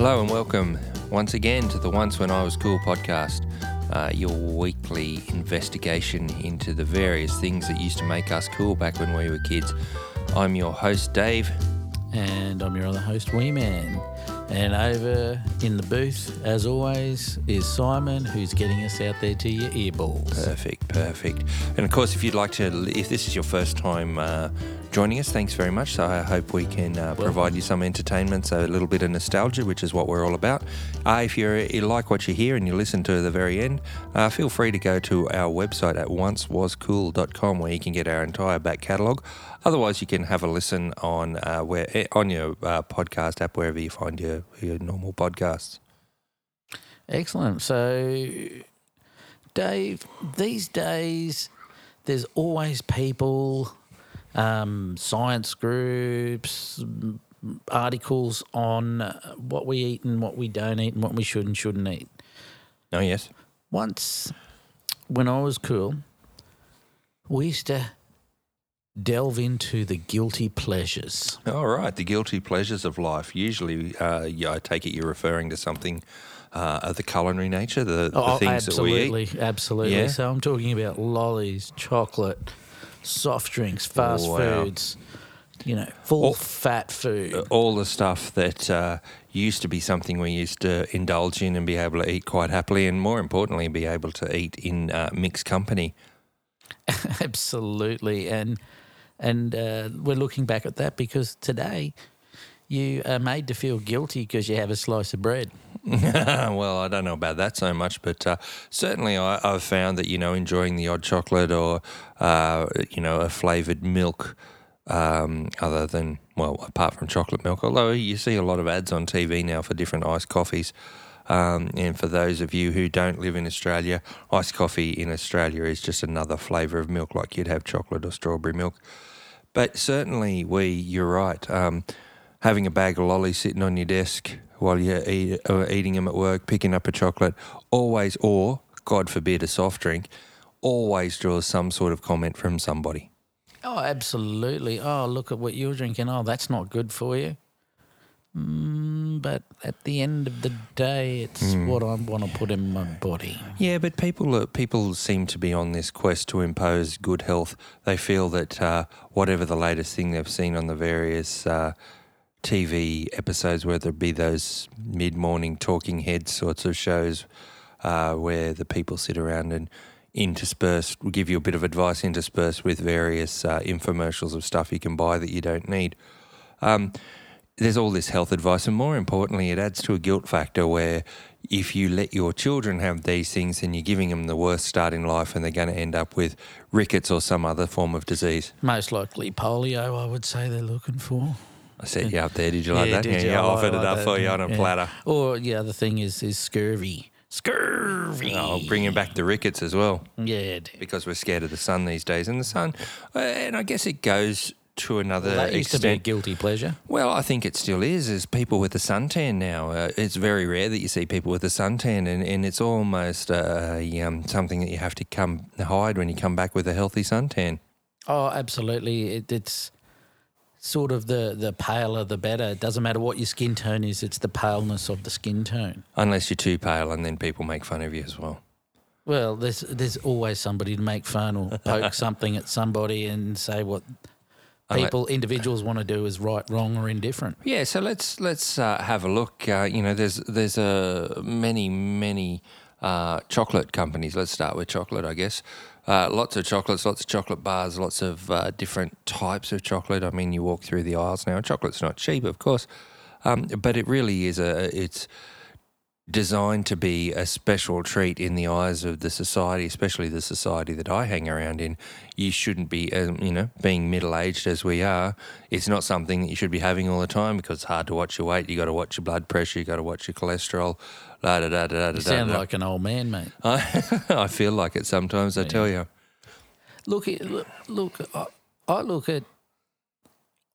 Hello and welcome once again to the Once When I Was Cool podcast, uh, your weekly investigation into the various things that used to make us cool back when we were kids. I'm your host, Dave. And I'm your other host, Wee Man. And over in the booth, as always, is Simon, who's getting us out there to your earballs. Perfect, perfect. And of course, if you'd like to, if this is your first time uh, joining us, thanks very much. So I hope we can uh, provide you some entertainment, so a little bit of nostalgia, which is what we're all about. Uh, if you're, you like what you hear and you listen to the very end, uh, feel free to go to our website at oncewascool.com where you can get our entire back catalogue. Otherwise, you can have a listen on uh, where eh, on your uh, podcast app wherever you find your your normal podcasts. Excellent. So, Dave, these days, there's always people, um, science groups, articles on what we eat and what we don't eat and what we should and shouldn't eat. Oh yes, Once, when I was cool, we used to delve into the guilty pleasures. all right. The guilty pleasures of life. Usually, uh, yeah, I take it you're referring to something uh, of the culinary nature, the, the Oh, things that we eat. absolutely, absolutely. Yeah? So I'm talking about lollies, chocolate, soft drinks, fast Oh, wow. foods, you know, full All- fat food. Uh, All the stuff that uh, used to be something we used to indulge in and be able to eat quite happily, and more importantly, be able to eat in uh, mixed company. absolutely, and and uh, we're looking back at that because today you are made to feel guilty because you have a slice of bread. well, I don't know about that so much, but uh, certainly I, I've found that you know enjoying the odd chocolate or uh, you know a flavored milk, um, other than well apart from chocolate milk. Although you see a lot of ads on TV now for different iced coffees. Um, and for those of you who don't live in Australia, iced coffee in Australia is just another flavour of milk, like you'd have chocolate or strawberry milk. But certainly, we, you're right. Um, having a bag of lollies sitting on your desk while you're eat, uh, eating them at work, picking up a chocolate, always, or God forbid, a soft drink, always draws some sort of comment from somebody. Oh, absolutely. Oh, look at what you're drinking. Oh, that's not good for you. Mm, but at the end of the day, it's Hmm. what I want to put in my body. Yeah, but people uh, people seem to be on this quest to impose good health. They feel that uh, whatever the latest thing they've seen on the various uh, TV episodes, whether it be those mid morning talking head sorts of shows uh, where the people sit around and interspersed, give you a bit of advice interspersed with various uh, infomercials of stuff you can buy that you don't need. Um, there's all this health advice, and more importantly, it adds to a guilt factor where if you let your children have these things, then you're giving them the worst start in life, and they're going to end up with rickets or some other form of disease. Most likely polio, I would say they're looking for. I set you up there. Did you like that? did yeah, you? yeah, I offered like it up that. for you on a Yeah. platter. Or the other thing is is scurvy. Scurvy. I'll bring you back the rickets as well Yeah. dude. because we're scared of the sun these days. And the sun, uh, and I guess it goes to another That used to be a guilty pleasure. Well, I think it still is. Is people with a suntan now? Uh, it's very rare that you see people with a suntan, and, and it's almost uh, um, something that you have to come hide when you come back with a healthy suntan. Oh, absolutely. It, it's sort of the, the paler the better. It doesn't matter what your skin tone is, it's the paleness of the skin tone. Unless you're too pale, and then people make fun of you as well. Well, there's there's always somebody to make fun or poke something at somebody and say what people, individuals want to do is right, wrong, or indifferent. Yeah, so let's let's uh, have a look. Uh, you know, there's there's uh, many many uh, chocolate companies. Let's start with chocolate, I guess. Uh, lots of chocolates, lots of chocolate bars, lots of uh, different types of chocolate. I mean, you walk through the aisles now. Chocolate's not cheap, of course, um, but it really is a it's designed to be a special treat in the eyes of the society, especially the society that I hang around in. You shouldn't be, um, you know, being middle aged as we are. It's not something that you should be having all the time because it's hard to watch your weight. You got to watch your blood pressure. You got to watch your cholesterol. La da da da da You da. sound da. like an old man, mate. I, I feel like it sometimes. I tell you. Look, look, look I, I look at.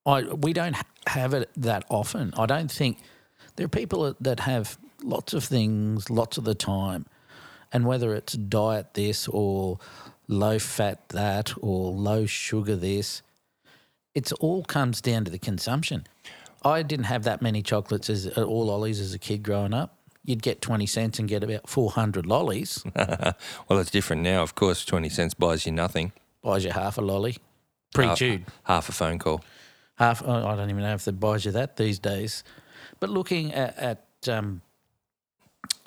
I we don't have it that often. I don't think there are people that have lots of things lots of the time, and whether it's diet this or low fat that or low sugar this, it's all comes down to the consumption. I didn't have that many chocolates as uh, all lollies as a kid growing up. You'd get twenty cents and get about four hundred lollies. well, it's different now. Of course, 20 cents buys you nothing. buys you half a lolly, Half, pre-chewed. half a phone call. half. oh, I don't even know if they buys you that these days. But looking at, at um,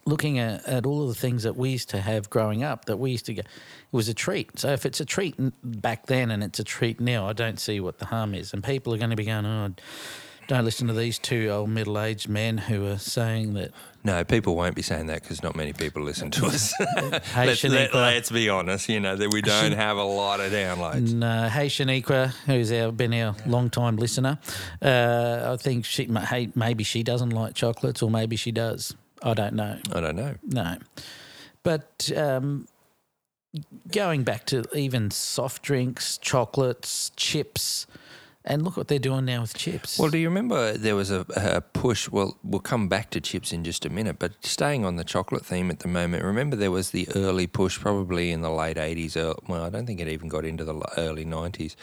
looking at, at all of the things that we used to have growing up, that we used to get, it was a treat. So if it's a treat back then and it's a treat now, I don't see what the harm is. And people are going to be going, oh, don't listen to these two old middle-aged men who are saying that. No, people won't be saying that because not many people listen to us. Hey, let's, let, us be honest, you know, that we don't have a lot of downloads. No, hey Shaniqua, who's our been our long time listener. Uh, I think she, hey, maybe she doesn't like chocolates, or maybe she does. I don't know. I don't know. No. But um, going back to even soft drinks, chocolates, chips, and look what they're doing now with chips. Well, do you remember there was a, a push? Well, we'll come back to chips in just a minute, but staying on the chocolate theme at the moment, remember there was the early push, probably in the late 80s. ear- Well, I don't think it even got into the early 90s.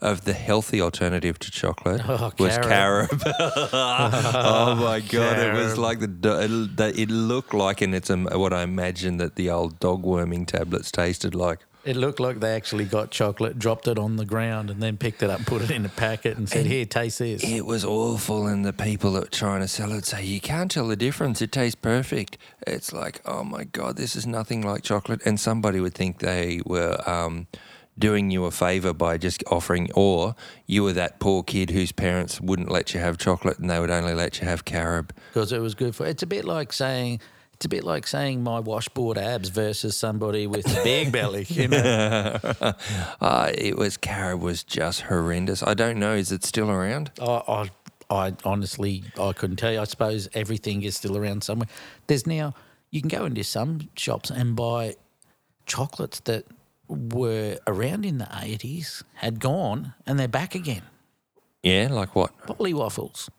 Of the healthy alternative to chocolate Oh, was carob. carob. oh my god! It was like the it, it looked like, and it's what I imagine that the old dog worming tablets tasted like. it looked like they actually got chocolate, dropped it on the ground, and then picked it up, put it in a packet, and said, "Here, taste this." It was awful, and the people that were trying to sell it say you can't tell the difference. It tastes perfect. It's like, oh my god, this is nothing like chocolate. And somebody would think they were um, doing you a favor by just offering, or you were that poor kid whose parents wouldn't let you have chocolate and they would only let you have carob. because it was good for. It's a bit like saying. It's a bit like saying my washboard abs versus somebody with a big belly. You know, uh, it was carob was just horrendous. I don't know. Is it still around? I, I, I honestly, I couldn't tell you. I suppose everything is still around somewhere. There's now you can go into some shops and buy chocolates that were around in the eighties, had gone, and they're back again. Yeah, like what? Polly waffles.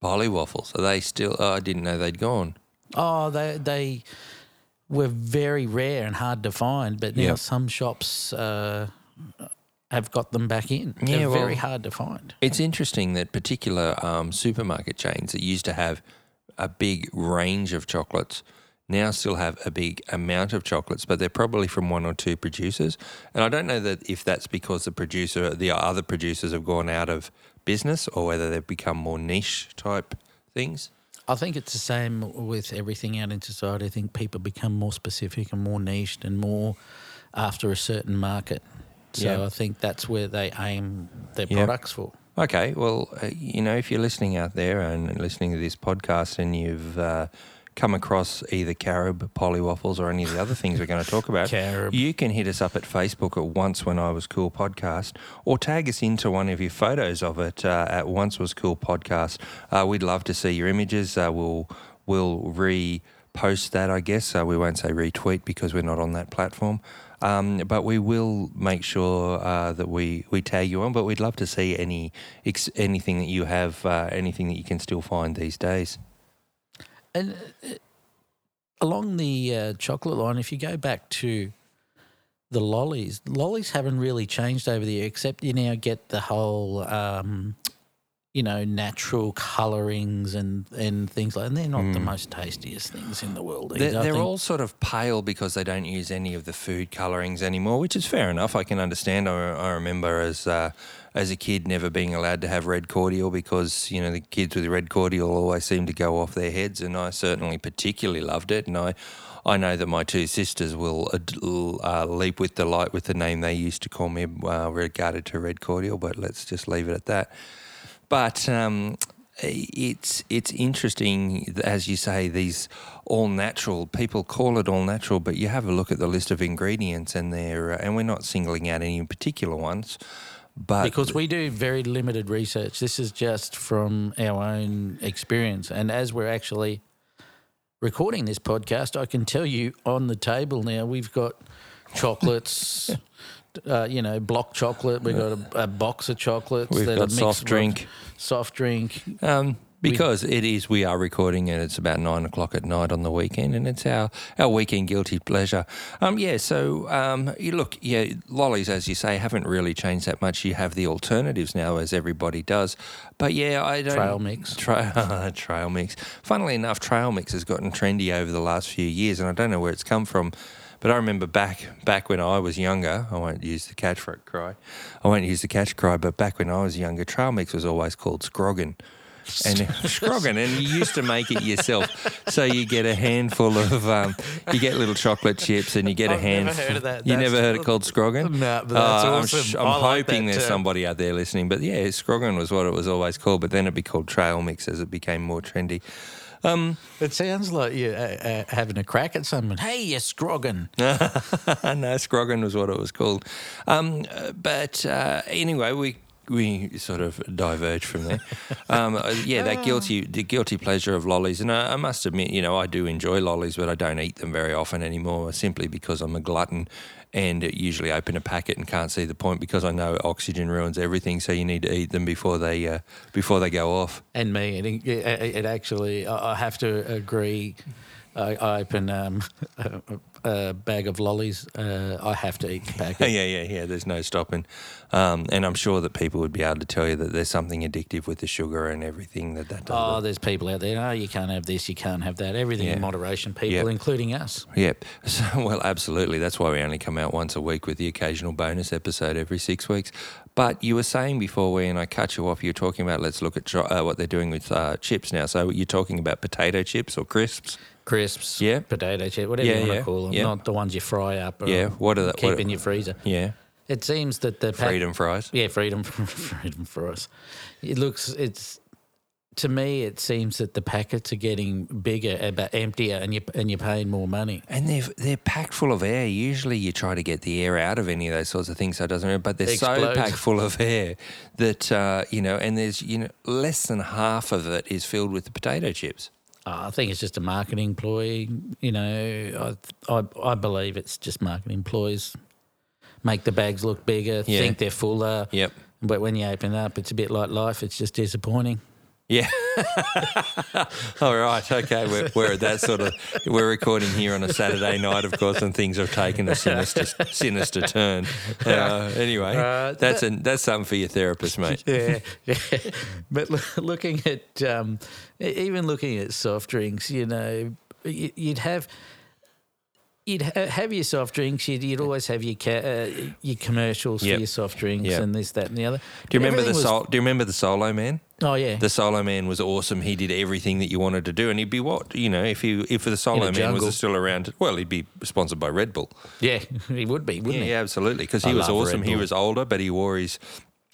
Polly waffles. Are they still? Oh, I didn't know they'd gone. Oh, they they were very rare and hard to find, but now Yep. some shops uh, have got them back in. They're Yeah, very hard to find. It's interesting that particular um, supermarket chains that used to have a big range of chocolates now still have a big amount of chocolates, but they're probably from one or two producers. And I don't know that if that's because the producer, the other producers have gone out of business, or whether they've become more niche type things. I think it's the same with everything out in society. I think people become more specific and more niched and more after a certain market. So Yeah. I think that's where they aim their Yeah. products for. Okay, well, uh, you know, if you're listening out there and listening to this podcast and you've uh, come across either carob, polly waffles, or any of the other things we're going to talk about, Carob. you can hit us up at Facebook at Once When I Was Cool Podcast or tag us into one of your photos of it uh, at Once Was Cool Podcast. Uh, we'd love to see your images. Uh, we'll we'll repost that, I guess. Uh, we won't say retweet because we're not on that platform. Um, but we will make sure uh, that we, we tag you on. But we'd love to see any ex- anything that you have, uh, anything that you can still find these days. And uh, along the uh, chocolate line, if you go back to the lollies, lollies haven't really changed over the year, except you now get the whole, um, you know, natural colorings and, and things like. And they're not the most tastiest things in the world. They're, they're all sort of pale because they don't use any of the food colorings anymore, which is fair enough. I can understand. I, I remember as uh, as a kid never being allowed to have red cordial because you know the kids with red cordial always seem to go off their heads, and I certainly particularly loved it. And I I know that my two sisters will uh, leap with delight with the name they used to call me uh, regarded to red cordial, but let's just leave it at that. But um, it's it's interesting, as you say, these all natural. People call it all natural, but you have a look at the list of ingredients, and they're uh, and we're not singling out any particular ones, but because we do very limited research. This is just from our own experience. And as we're actually recording this podcast, I can tell you on the table now we've got chocolates, uh, you know, block chocolate. We've got a, a box of chocolates. We've that got soft drink. Soft drink. um, because it is. We are recording, and it's about nine o'clock at night on the weekend, and it's our our weekend guilty pleasure. Um, yeah. So, um, you look, yeah, lollies, as you say, haven't really changed that much. You have the alternatives now, as everybody does. But yeah, I don't Trail mix. Tra- trail mix. Funnily enough, trail mix has gotten trendy over the last few years, and I don't know where it's come from. But I remember back back when I was younger, I won't use the catch cry. I won't use the catch cry, but back when I was younger, trail mix was always called scroggin. And scroggin, and you used to make it yourself. So you get a handful of, um, you get little chocolate chips, and you get a I've never handful. heard of that. You That's- never heard it called scroggin? No, but that's I'm awesome. sh- I'm, like hoping there's term. somebody out there listening. But yeah, scroggin was what it was always called. But then it'd be called trail mix as it became more trendy. It sounds like you're uh, uh, having a crack at someone. Hey, you scroggin. no, Scroggin was what it was called. Um, uh, but uh, anyway, we we sort of diverge from there. Um, uh, yeah, that guilty the guilty pleasure of lollies, and I, I must admit, you know, I do enjoy lollies, but I don't eat them very often anymore, simply because I'm a glutton. And usually open a packet and can't see the point because I know oxygen ruins everything. So you need to eat them before they uh, before they go off. And me, it, it, it actually, I I have to agree. I, I open um, a, bag of lollies. Uh, I have to eat the packet. yeah, yeah, yeah. There's no stopping, um, and I'm sure that people would be able to tell you that there's something addictive with the sugar and everything that that does. Oh, there's people out there. Oh, you can't have this. You can't have that. Everything Yeah. in moderation. People, Yep. including us. Yep. So, well, absolutely. That's why we only come out once a week with the occasional bonus episode every six weeks. But you were saying before, when I cut you off, you were talking about let's look at uh, what they're doing with uh, chips now. So you're talking about potato chips or crisps? Crisps, Yeah. potato chips, whatever Yeah, you want yeah, to call them. yeah. Not the ones you fry up. Or Yeah, what are the- keep what- in your freezer? Yeah. It seems that the pack- Freedom fries. Yeah, freedom, freedom for us. It looks. It's to me. It seems that the packets are getting bigger, uh, but emptier, and you and you're paying more money. And they're they're packed full of air. Usually, you try to get the air out of any of those sorts of things, so it doesn't. But they're so packed full of air that uh, you know, and there's you know less than half of it is filled with the potato chips. Uh, I think it's just a marketing ploy. You know, I, I I believe it's just marketing ploys. Make the bags look bigger. Yeah. Think they're fuller. Yep. But when you open it up, it's a bit like life. It's just disappointing. Yeah. All right. Okay. We're, we're at that sort of. We're recording here on a Saturday night, of course, and things have taken a sinister, sinister turn. Uh, anyway, Uh, that's a, that's something for your therapist, mate. yeah, yeah. But loo- looking at um, even looking at soft drinks, you know, y- you'd have you'd ha- have your soft drinks. You'd, you'd always have your ca- uh, your commercials Yep. for your soft drinks Yep. and this, that, and the other. Do you remember the Everything was- Do you remember the Solo Man? Oh yeah, The Solo Man was awesome. He did everything that you wanted to do, and he'd be what you know if he if the Solo Man jungle. was still around. Well, he'd be sponsored by Red Bull. yeah, he would be, wouldn't he? yeah, absolutely. Because he I was awesome. He was older, but he wore his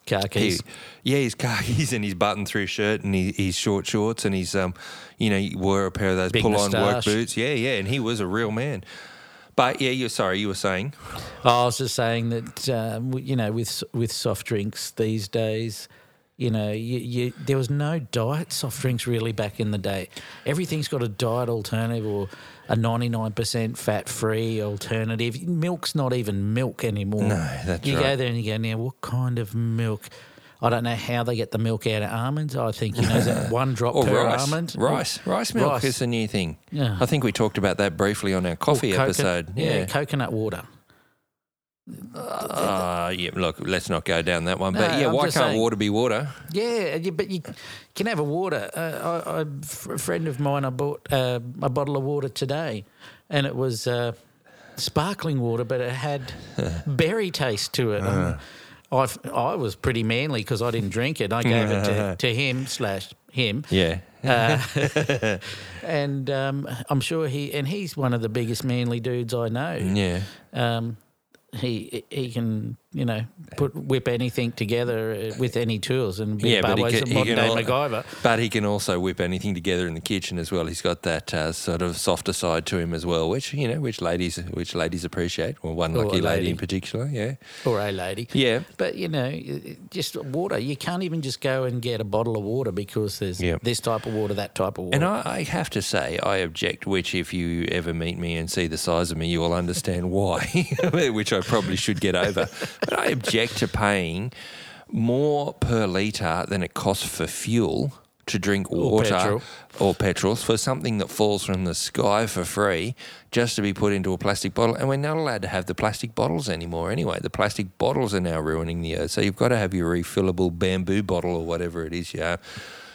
Car He, yeah, his khakis and his button-through shirt and his, his short shorts and his, um, you know, he wore a pair of those pull-on work boots. Yeah, yeah, and he was a real man. But yeah, you're sorry, you were saying. I was just saying that um, you know, with with soft drinks these days, you know, you, you there was no diet soft drinks really back in the day. Everything's got a diet alternative or a ninety nine percent fat free alternative. Milk's not even milk anymore. No, that's you right. go there and you go, now what kind of milk? I don't know how they get the milk out of almonds. I think you know is that one drop Or per rice, almond. rice, rice milk Rice. is a new thing. Yeah. I think we talked about that briefly on our coffee episode. yeah, Yeah, coconut water. Uh, yeah. Look, let's not go down that one. But No, yeah, I'm why can't saying- water be water? Yeah, but you can have a water. Uh, I, I, a friend of mine, I bought uh, a bottle of water today, and it was uh, sparkling water, but it had berry taste to it. Um, I, I was pretty manly because I didn't drink it. I gave it to, to him slash him. Yeah. Uh, and um, I'm sure he and he's one of the biggest manly dudes I know. Yeah. Um, he he can you know put whip anything together uh, with any tools and be Yeah, but he can- a he can day al- MacGyver. But he can also whip anything together in the kitchen as well. He's got that uh, sort of softer side to him as well, which you know, which ladies, which ladies appreciate. Well, one Or lucky lady lady. in particular. Yeah, or a lady. yeah, But you know, just water. You can't even just go and get a bottle of water because there's Yeah. this type of water, that type of water. And I, I have to say, I object. Which, if you ever meet me and see the size of me, you will understand why. which I probably should get over. But I object to paying more per litre than it costs for fuel to drink water petrol. or petrols for something that falls from the sky for free just to be put into a plastic bottle. And we're not allowed to have the plastic bottles anymore anyway. The plastic bottles are now ruining the earth. So you've got to have your refillable bamboo bottle or whatever it is you have.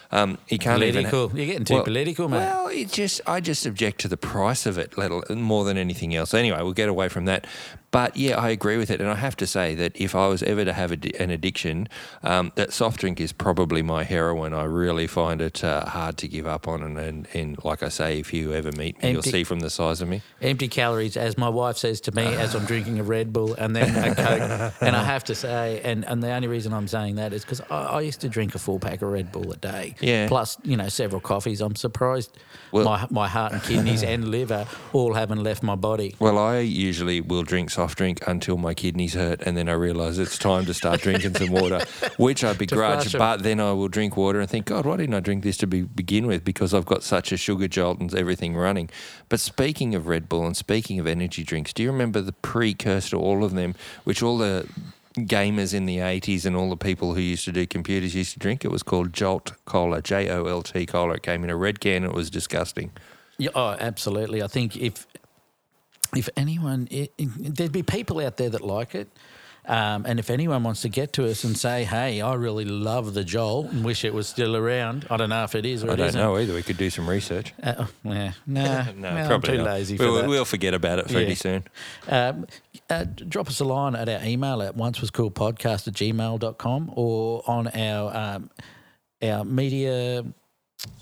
Um, you can't even ha- Political. You're getting too Well- political, mate. well, it just I just object to the price of it, let more than anything else. Anyway, we'll get away from that. But yeah, I agree with it, and I have to say that if I was ever to have a, an addiction, um, that soft drink is probably my heroin. I really find it uh, hard to give up on, and, and and like I say, if you ever meet me, you'll see from the size of me. Empty calories, as my wife says to me as I'm drinking a Red Bull and then a Coke. and I have to say, and, and the only reason I'm saying that is because I, I used to drink a full pack of Red Bull a day. Yeah. Plus, you know, several coffees. I'm surprised Well- my, my heart and kidneys and liver all haven't left my body. Well, I usually will drink soft drink until my kidneys hurt, and then I realise it's time to start drinking some water, which I begrudge. But then I will drink water and think, God, why didn't I drink this to be, begin with? Because I've got such a sugar jolt and everything running. But speaking of Red Bull and speaking of energy drinks, do you remember the precursor to all of them, which all the gamers in the 80s and all the people who used to do computers used to drink? It was called Jolt Cola, J O L T Cola. It came in a red can. And it was disgusting. Yeah, oh, absolutely. I think if if anyone, i i there'd be people out there that like it. Um, and if anyone wants to get to us and say, "Hey, I really love the Jolt and wish it was still around," I don't know if it is or I it don't isn't. know either. We could do some research. Uh, oh, yeah, nah, No, well, probably I'm too not. lazy for we'll, that. we'll forget about it pretty Yeah. soon. Um, uh, drop us a line at our email at once was cool podcast at gmail.com or on our um, our media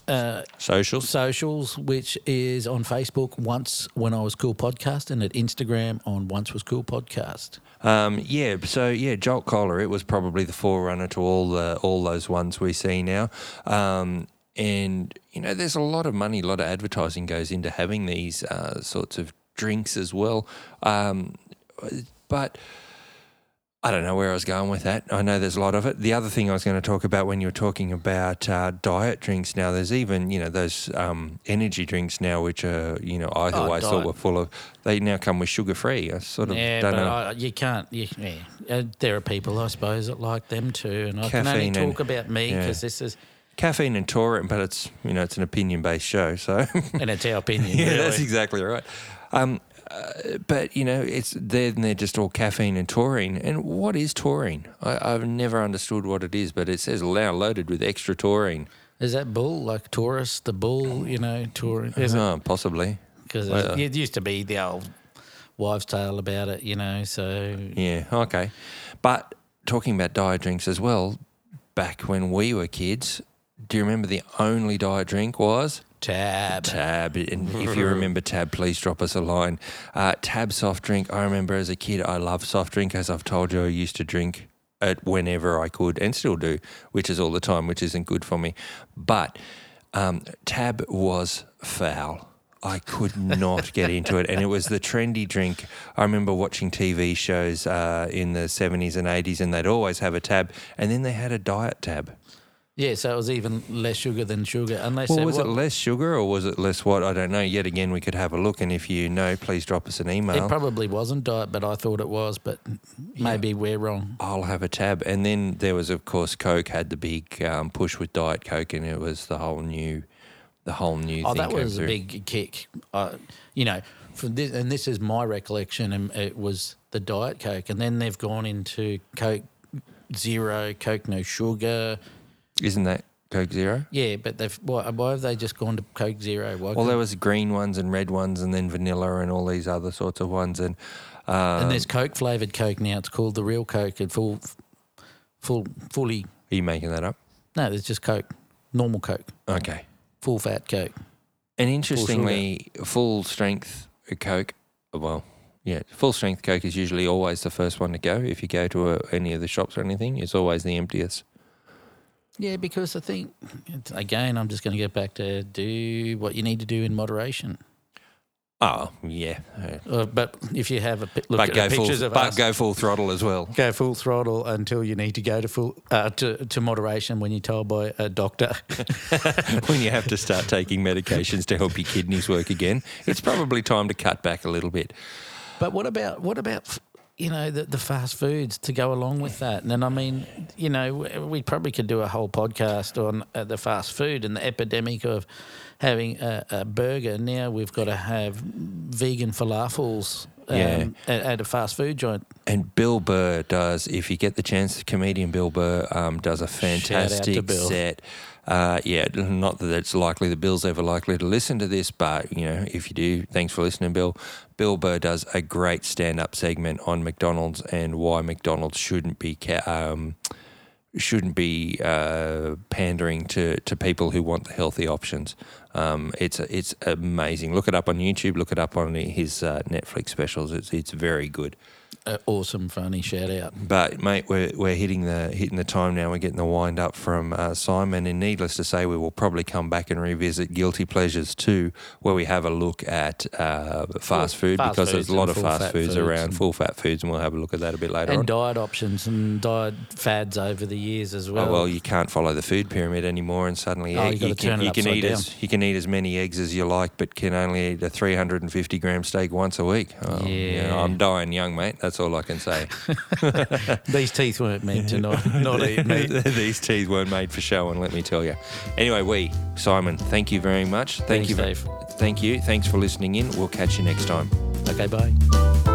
uh, Socials. socials, which is on Facebook, Once When I Was Cool Podcast, and at Instagram on Once Was Cool Podcast. Um, yeah, so yeah, Jolt Cola. It was probably the forerunner to all the all those ones we see now. Um, and you know, there's a lot of money, a lot of advertising goes into having these uh, sorts of drinks as well. Um, but I don't know where I was going with that. I know there's a lot of it. The other thing I was going to talk about when you were talking about uh, diet drinks now, there's even, you know, those um, energy drinks now, which are, you know, I always thought Oh, diet. were full of, they now come with sugar free. I sort of Yeah, don't but know. I, you can't. You, yeah. Uh, there are people, I suppose, that like them too. And I can only Caffeine and- talk about me yeah. because this is, caffeine and taurine, but it's you know it's an opinion based show, so and it's our opinion. yeah, really. that's exactly right. Um, uh, but you know, it's then they're just all caffeine and taurine. And what is taurine? I, I've never understood what it is, but it says now loaded with extra taurine. Is that bull like Taurus, the bull? You know, taurine? Is it? Oh, possibly. Because Well, it used to be the old wives' tale about it. You know, so Yeah. Okay. But talking about diet drinks as well, back when we were kids, do you remember the only diet drink was? Tab. Tab. And if you remember Tab, please drop us a line. Uh, Tab soft drink. I remember as a kid, I loved soft drink. As I've told you, I used to drink it whenever I could and still do, which is all the time, which isn't good for me. But um, Tab was foul. I could not get into it. And it was the trendy drink. I remember watching TV shows uh, in the 70s and 80s, and they'd always have a tab. And then they had a diet tab. Yeah, so it was even less sugar than sugar, unless Well, it was it less sugar or was it less what? I don't know. Yet again, we could have a look. And if you know, please drop us an email. It probably wasn't diet, but I thought it was. But maybe we're wrong. I'll have a tab. And then there was, of course, Coke had the big um, push with Diet Coke, and it was the whole new, the whole new Oh, thing. that was a big kick. Uh, you know, for this, and this is my recollection, and it was the Diet Coke, and then they've gone into Coke Zero, Coke No Sugar. Isn't that Coke Zero? Yeah, but they've why, why have they just gone to Coke Zero? Why Well, there was green ones and red ones, and then vanilla and all these other sorts of ones. And um, and there's Coke flavored Coke now. It's called the real Coke and full, full, fully. are you making that up? No, there's just Coke, normal Coke, Okay. full fat Coke. And interestingly, full strength Coke, well, yeah, full strength Coke is usually always the first one to go. If you go to a, any of the shops or anything, it's always the emptiest. Yeah, because I think again, I'm just going to get back to do what you need to do in moderation. Oh, yeah. Uh, but if you have a pi- look But at go, the full, pictures of but us, go full throttle as well. go full throttle until you need to go to full uh, to to moderation when you're told by a doctor. when you have to start taking medications to help your kidneys work again, it's probably time to cut back a little bit. but what about what about f- you know, the, the fast foods to go along with that. And then, I mean, you know, we probably could do a whole podcast on uh, the fast food and the epidemic of having a, a burger. Now we've got to have vegan falafels um, Yeah. at, at a fast food joint. And Bill Burr does, if you get the chance, comedian Bill Burr um, does a Shout out to fantastic set. Uh, yeah, not that it's likely the Bill's ever likely to listen to this, but you know, if you do, thanks for listening, Bill. Bill Burr does a great stand-up segment on McDonald's and why McDonald's shouldn't be ca- um, shouldn't be uh, pandering to, to people who want the healthy options. Um, it's it's amazing. Look it up on YouTube. Look it up on his uh, Netflix specials. It's it's very good. Uh, awesome, funny shout out. But mate, we're we're hitting the hitting the time now. We're getting the wind up from uh, Simon, and needless to say, we will probably come back and revisit guilty pleasures too, where we have a look at uh, fast food fast because there's a lot of fast foods foods around, full fat foods, and we'll have a look at that a bit later And on. diet options and diet fads over the years as well. Oh, well, you can't follow the food pyramid anymore, and suddenly Oh, you you can you can eat down. as you can eat as many eggs as you like, but can only eat a 350 gram steak once a week. Oh, Yeah. I'm dying young, mate. That's all I can say. These teeth weren't meant to not, not eat meat. These teeth weren't made for showing, let me tell you. Anyway, we Simon, thank you very much. Thank Thanks, you, Dave. Thank you. Thanks for listening in. We'll catch you next time. Okay, bye.